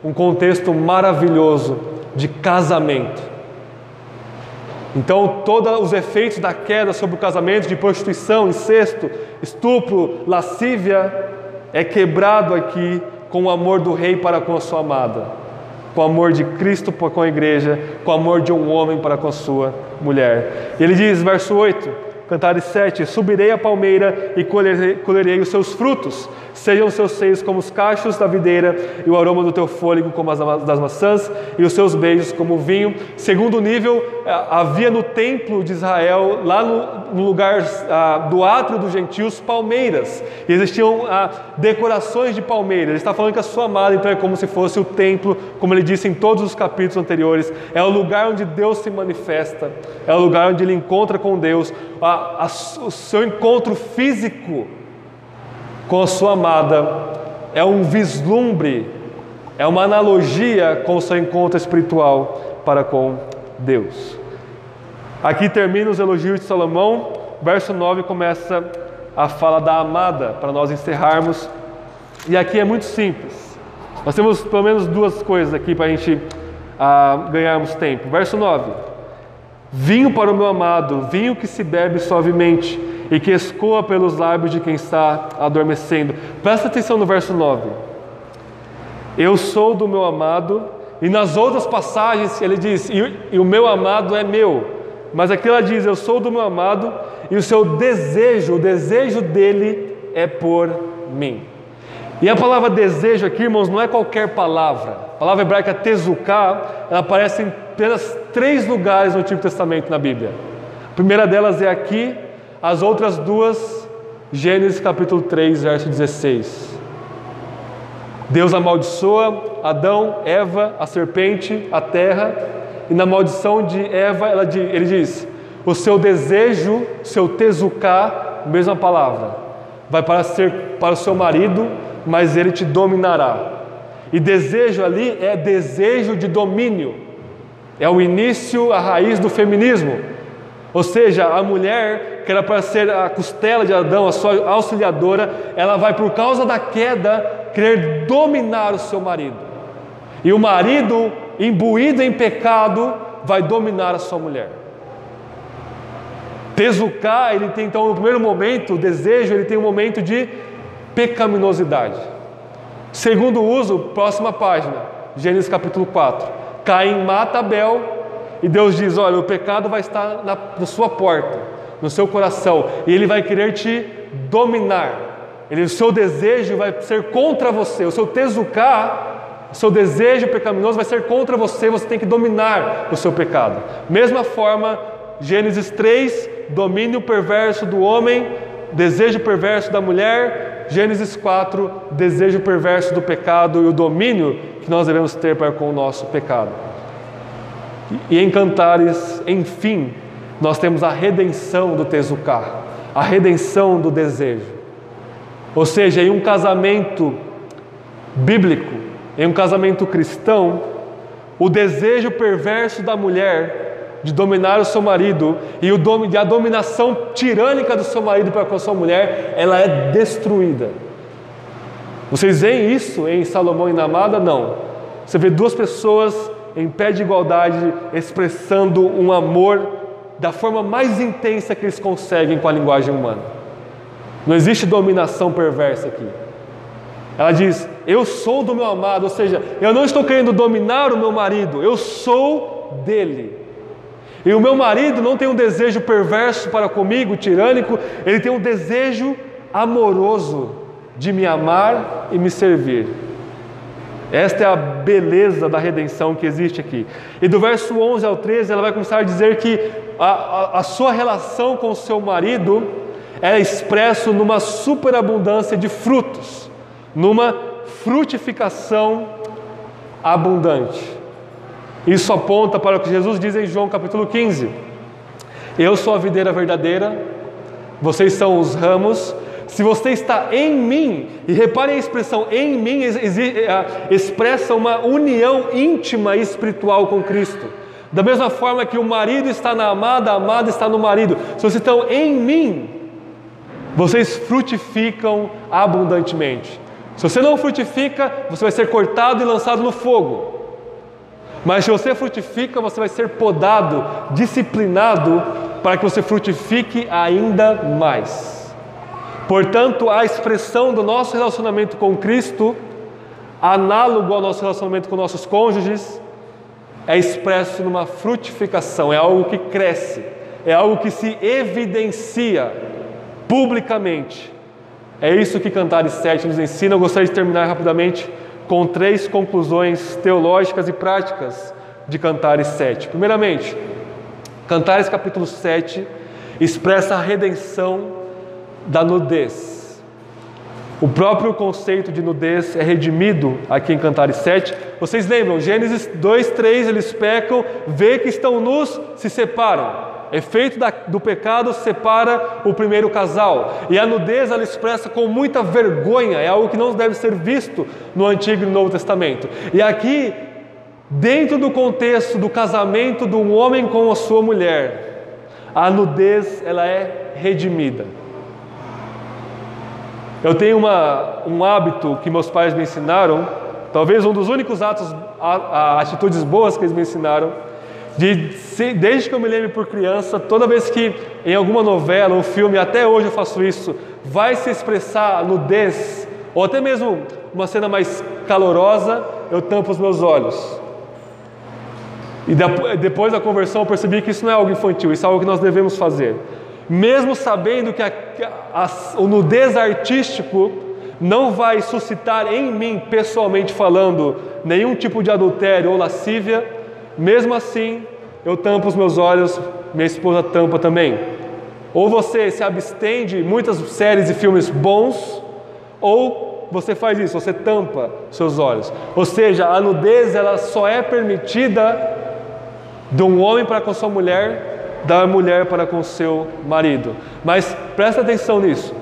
um contexto maravilhoso de casamento. Então, todos os efeitos da queda sobre o casamento, de prostituição, incesto, estupro, lascívia, é quebrado aqui com o amor do rei para com a sua amada, com o amor de Cristo para com a igreja, com o amor de um homem para com a sua mulher. Ele diz, verso 8: Cantares 7: Subirei a palmeira e colherei, colherei, os seus frutos, sejam seus seios como os cachos da videira, e o aroma do teu fôlego como as das maçãs, e os seus beijos como o vinho. Segundo nível, é, havia no templo de Israel, lá no, lugar ah, do átrio dos gentios, palmeiras, e existiam ah, decorações de palmeiras. Ele está falando que a sua amada, então, é como se fosse o templo, como ele disse em todos os capítulos anteriores, é o lugar onde Deus se manifesta, é o lugar onde ele encontra com Deus a, o seu encontro físico com a sua amada é um vislumbre, é uma analogia com o seu encontro espiritual para com Deus. Aqui termina os elogios de Salomão, verso 9 começa a fala da amada, para nós encerrarmos. E aqui é muito simples. Nós temos pelo menos duas coisas aqui para a gente ah, ganharmos tempo. Verso 9. Vinho para o meu amado, vinho que se bebe suavemente e que escoa pelos lábios de quem está adormecendo. Presta atenção no verso 9. Eu sou do meu amado, e nas outras passagens ele diz: e, e o meu amado é meu. Mas aqui ela diz: Eu sou do meu amado, e o seu desejo, o desejo dele é por mim. E a palavra desejo aqui, irmãos, não é qualquer palavra. A palavra hebraica tezuká, ela aparece em apenas três lugares no Antigo Testamento na Bíblia. A primeira delas é aqui, as outras duas, Gênesis capítulo 3, verso 16. Deus amaldiçoa Adão, Eva, a serpente, a terra, e na maldição de Eva ele diz: o seu desejo, seu tezuká, mesma palavra, vai para ser para o seu marido, mas ele te dominará. E desejo ali é desejo de domínio. É o início, a raiz do feminismo. Ou seja, a mulher, que era para ser a costela de Adão, a sua auxiliadora, ela vai, por causa da queda, querer dominar o seu marido. E o marido, imbuído em pecado, vai dominar a sua mulher. Tezuká, ele tem então no primeiro momento, o desejo, ele tem um momento de pecaminosidade. Segundo uso, próxima página, Gênesis capítulo 4. Caim mata Abel e Deus diz: Olha, o pecado vai estar na, na sua porta, no seu coração, e ele vai querer te dominar. Ele, o seu desejo vai ser contra você, o seu tezuká, o seu desejo pecaminoso vai ser contra você, você tem que dominar o seu pecado. Mesma forma, Gênesis 3, domínio perverso do homem, desejo perverso da mulher, Gênesis 4, desejo perverso do pecado e o domínio que nós devemos ter para com o nosso pecado. E em Cantares, enfim, nós temos a redenção do Tezuká, a redenção do desejo. Ou seja, em um casamento bíblico, em um casamento cristão, o desejo perverso da mulher de dominar o seu marido e, o dom, a dominação tirânica do seu marido para com a sua mulher, ela é destruída. Vocês veem isso em Salomão e Namada? Não. Você vê duas pessoas em pé de igualdade expressando um amor da forma mais intensa que eles conseguem com a linguagem humana. Não existe dominação perversa aqui. Ela diz: Eu sou do meu amado, ou seja, eu não estou querendo dominar o meu marido, eu sou dele. E o meu marido não tem um desejo perverso para comigo, tirânico, ele tem um desejo amoroso de me amar e me servir. Esta é a beleza da redenção que existe aqui. E do verso 11 ao 13, ela vai começar a dizer que a, a, a sua relação com o seu marido é expresso numa superabundância de frutos, numa frutificação abundante. Isso aponta para o que Jesus diz em João capítulo 15: Eu sou a videira verdadeira, vocês são os ramos. Se você está em mim, e reparem a expressão em mim, expressa uma união íntima e espiritual com Cristo. Da mesma forma que o marido está na amada, a amada está no marido. Se vocês estão em mim, vocês frutificam abundantemente. Se você não frutifica, você vai ser cortado e lançado no fogo. Mas se você frutifica, você vai ser podado, disciplinado, para que você frutifique ainda mais. Portanto, a expressão do nosso relacionamento com Cristo, análogo ao nosso relacionamento com nossos cônjuges, é expresso numa frutificação, é algo que cresce, é algo que se evidencia publicamente. É isso que Cantares 7 nos ensina. Eu gostaria de terminar rapidamente com três conclusões teológicas e práticas de Cantares 7. Primeiramente, Cantares capítulo 7 expressa a redenção da nudez. O próprio conceito de nudez é redimido aqui em Cantares 7. Vocês lembram, Gênesis 2, 3, eles pecam, vê que estão nus, se separam. Efeito da, do pecado separa o primeiro casal. E a nudez ela expressa com muita vergonha, é algo que não deve ser visto no Antigo e no Novo Testamento. E aqui, dentro do contexto do casamento de um homem com a sua mulher, a nudez ela é redimida. Eu tenho uma, um hábito que meus pais me ensinaram, talvez um dos únicos atos, a, a, atitudes boas que eles me ensinaram, de, desde que eu me lembro por criança, toda vez que em alguma novela ou filme, até hoje eu faço isso, vai se expressar nudez, ou até mesmo uma cena mais calorosa, eu tampo os meus olhos. E depois da conversão eu percebi que isso não é algo infantil, isso é algo que nós devemos fazer. Mesmo sabendo que a, a, o nudez artístico não vai suscitar em mim, pessoalmente falando, nenhum tipo de adultério ou lascívia, mesmo assim, eu tampo os meus olhos, minha esposa tampa também. Ou você se abstém de muitas séries e filmes bons, ou você faz isso, você tampa seus olhos. Ou seja, a nudez ela só é permitida de um homem para com sua mulher, da mulher para com seu marido. Mas presta atenção nisso.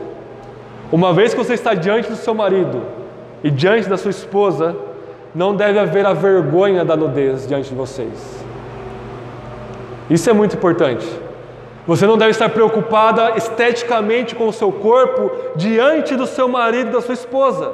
Uma vez que você está diante do seu marido e diante da sua esposa, não deve haver a vergonha da nudez diante de vocês. Isso é muito importante. Você não deve estar preocupada esteticamente com o seu corpo diante do seu marido e da sua esposa.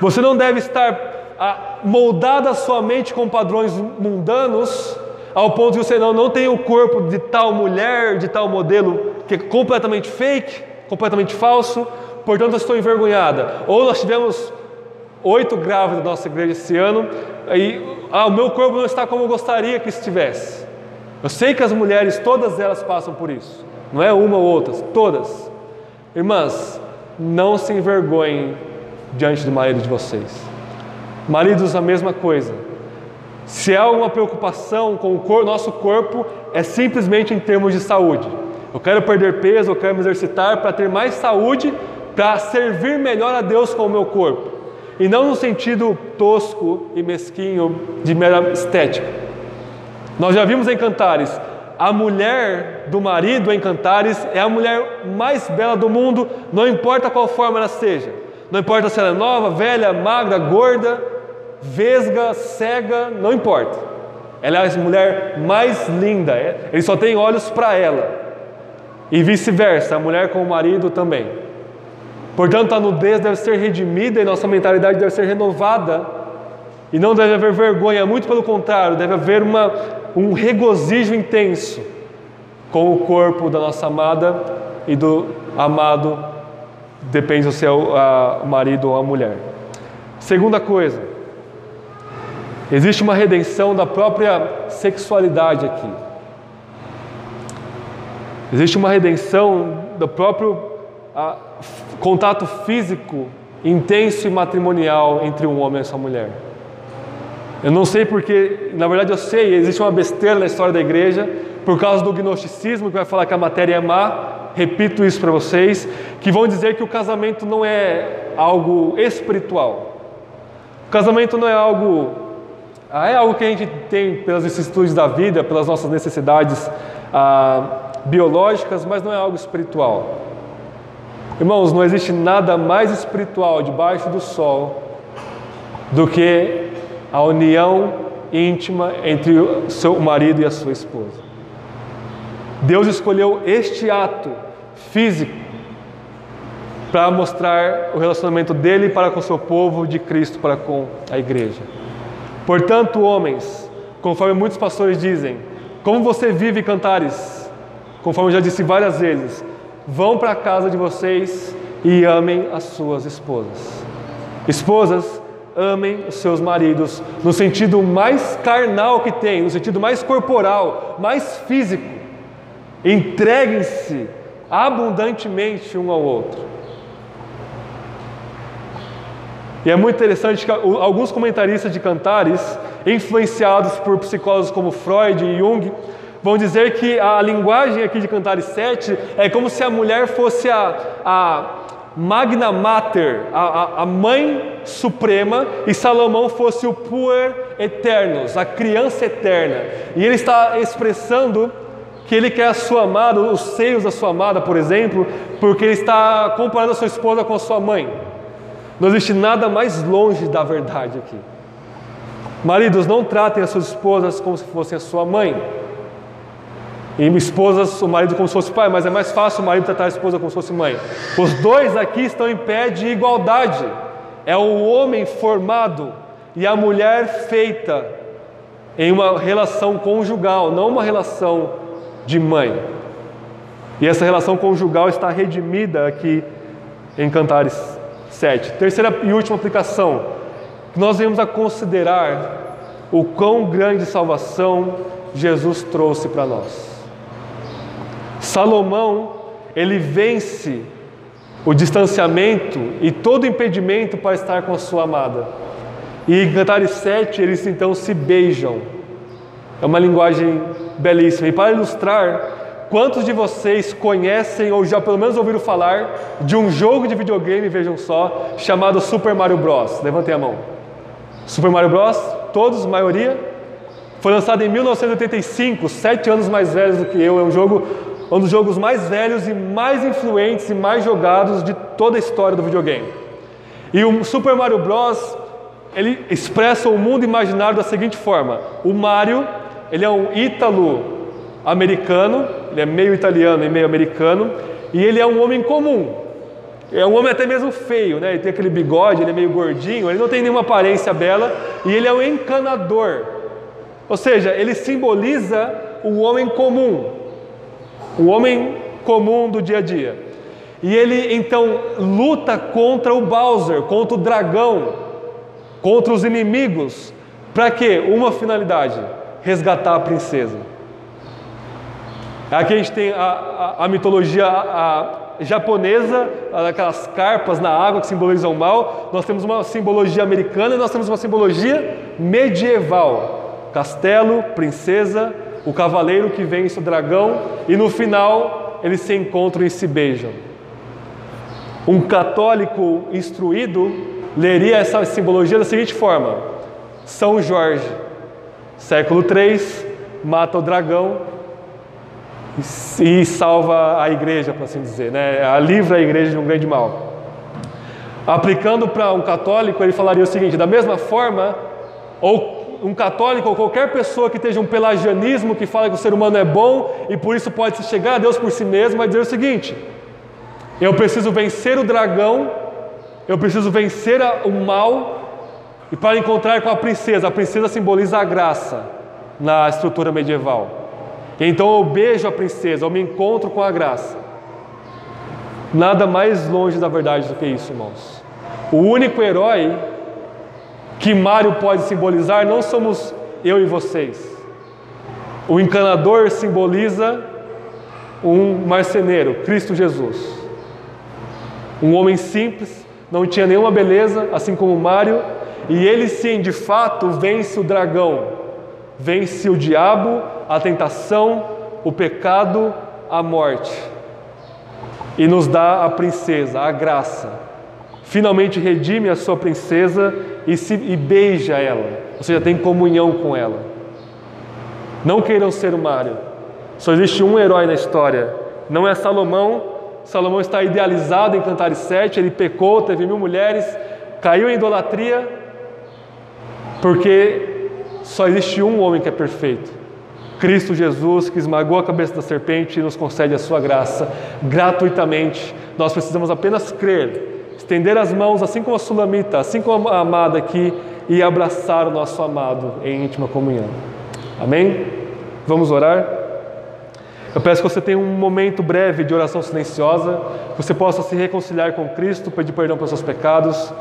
Você não deve estar ah, moldada a sua mente com padrões mundanos, ao ponto de você não, não tem o corpo de tal mulher, de tal modelo, que é completamente fake, completamente falso, portanto eu estou envergonhada. Ou nós tivemos oito grávidas na nossa igreja esse ano, e ah, o meu corpo não está como eu gostaria que estivesse. Eu sei que as mulheres, todas elas passam por isso, não é uma ou outra, todas. Irmãs, não se envergonhem diante do marido de vocês. Maridos, a mesma coisa. Se há alguma preocupação com o nosso corpo, é simplesmente em termos de saúde. Eu quero perder peso, eu quero me exercitar para ter mais saúde, para servir melhor a Deus com o meu corpo. E não no sentido tosco e mesquinho de mera estética. Nós já vimos em Cantares, a mulher do marido em Cantares é a mulher mais bela do mundo, não importa qual forma ela seja. Não importa se ela é nova, velha, magra, gorda, vesga, cega, não importa. Ela é a mulher mais linda, é, ele só tem olhos para ela. E vice-versa, a mulher com o marido também. Portanto, a nudez deve ser redimida e nossa mentalidade deve ser renovada. E não deve haver vergonha, muito pelo contrário, deve haver uma, um regozijo intenso com o corpo da nossa amada e do amado, depende se é o, a, marido ou a mulher. Segunda coisa, existe uma redenção da própria sexualidade aqui. Existe uma redenção do próprio a, contato físico intenso e matrimonial entre um homem e sua mulher. Eu não sei porque, na verdade eu sei, existe uma besteira na história da igreja, por causa do gnosticismo, que vai falar que a matéria é má, repito isso para vocês, que vão dizer que o casamento não é algo espiritual. O casamento não é algo. Ah, é algo que a gente tem pelas vicissitudes da vida, pelas nossas necessidades ah, biológicas, mas não é algo espiritual. Irmãos, não existe nada mais espiritual debaixo do sol do que a união íntima entre o seu marido e a sua esposa. Deus escolheu este ato físico para mostrar o relacionamento dele para com o seu povo, de Cristo para com a igreja. Portanto, homens, conforme muitos pastores dizem, como você vive cantares, conforme eu já disse várias vezes, vão para a casa de vocês e amem as suas esposas. Esposas, amem os seus maridos no sentido mais carnal que tem, no sentido mais corporal, mais físico. Entreguem-se abundantemente um ao outro. E é muito interessante que alguns comentaristas de cantares, influenciados por psicólogos como Freud e Jung, vão dizer que a linguagem aqui de Cantares 7 é como se a mulher fosse a, a magna mater, a, a, mãe suprema, e Salomão fosse o puer eternos, a criança eterna. E ele está expressando que ele quer a sua amada, os seios da sua amada, por exemplo, porque ele está comparando a sua esposa com a sua mãe. Não existe nada mais longe da verdade aqui. Maridos, não tratem as suas esposas como se fossem a sua mãe. E esposas, o marido como se fosse pai, mas é mais fácil o marido tratar a esposa como se fosse mãe. Os dois aqui estão em pé de igualdade. É o homem formado e a mulher feita em uma relação conjugal, não uma relação de mãe. E essa relação conjugal está redimida aqui em Cantares 7. Terceira e última aplicação, nós vemos a considerar o quão grande salvação Jesus trouxe para nós. Salomão, ele vence o distanciamento e todo impedimento para estar com a sua amada. E em Cantares 7, eles então se beijam. É uma linguagem belíssima. E para ilustrar, quantos de vocês conhecem ou já pelo menos ouviram falar de um jogo de videogame, vejam só, chamado Super Mario Bros? Levantem a mão. Super Mario Bros? Todos, maioria? Foi lançado em 1985, sete anos mais velhos do que eu. É um jogo um dos jogos mais velhos e mais influentes e mais jogados de toda a história do videogame. E o Super Mario Bros. ele expressa o mundo imaginário da seguinte forma: o Mario ele é um ítalo americano, ele é meio italiano e meio americano, e ele é um homem comum. É um homem até mesmo feio, né? Ele tem aquele bigode, ele é meio gordinho, ele não tem nenhuma aparência bela, e ele é um encanador. Ou seja, ele simboliza o homem comum, o homem comum do dia a dia. E ele então luta contra o Bowser, contra o dragão, contra os inimigos. Para quê? Uma finalidade: resgatar a princesa. Aqui a gente tem a, a, a mitologia a, japonesa, aquelas carpas na água que simbolizam o mal. Nós temos uma simbologia americana e nós temos uma simbologia medieval: castelo, princesa, o cavaleiro que vence o dragão e no final eles se encontram e se beijam. Um católico instruído leria essa simbologia da seguinte forma: São Jorge, século III, mata o dragão e salva a igreja, por assim dizer, né? livra a igreja de um grande mal. Aplicando para um católico, ele falaria o seguinte: da mesma forma, ou um católico ou qualquer pessoa que esteja um pelagianismo que fala que o ser humano é bom e por isso pode se chegar a Deus por si mesmo, vai dizer o seguinte: eu preciso vencer o dragão, eu preciso vencer o mal, e para encontrar com a princesa, a princesa simboliza a graça na estrutura medieval. Então eu beijo a princesa, eu me encontro com a graça. Nada mais longe da verdade do que isso, irmãos. O único herói que Mário pode simbolizar não somos eu e vocês. O encanador simboliza um marceneiro, Cristo Jesus. Um homem simples, não tinha nenhuma beleza, assim como Mário, e ele sim, de fato, vence o dragão, vence o diabo, a tentação, o pecado, a morte. E nos dá a princesa, a graça. Finalmente redime a sua princesa e, se, e beija ela, ou seja, tem comunhão com ela. Não queiram ser o Mário. Só existe um herói na história. Não é Salomão, Salomão está idealizado em Cantares 7, ele pecou, teve mil mulheres, caiu em idolatria, porque só existe um homem que é perfeito. Cristo Jesus, que esmagou a cabeça da serpente e nos concede a sua graça gratuitamente. Nós precisamos apenas crer, estender as mãos, assim como a Sulamita, assim como a amada aqui, e abraçar o nosso amado em íntima comunhão. Amém? Vamos orar? Eu peço que você tenha um momento breve de oração silenciosa, que você possa se reconciliar com Cristo, pedir perdão pelos seus pecados,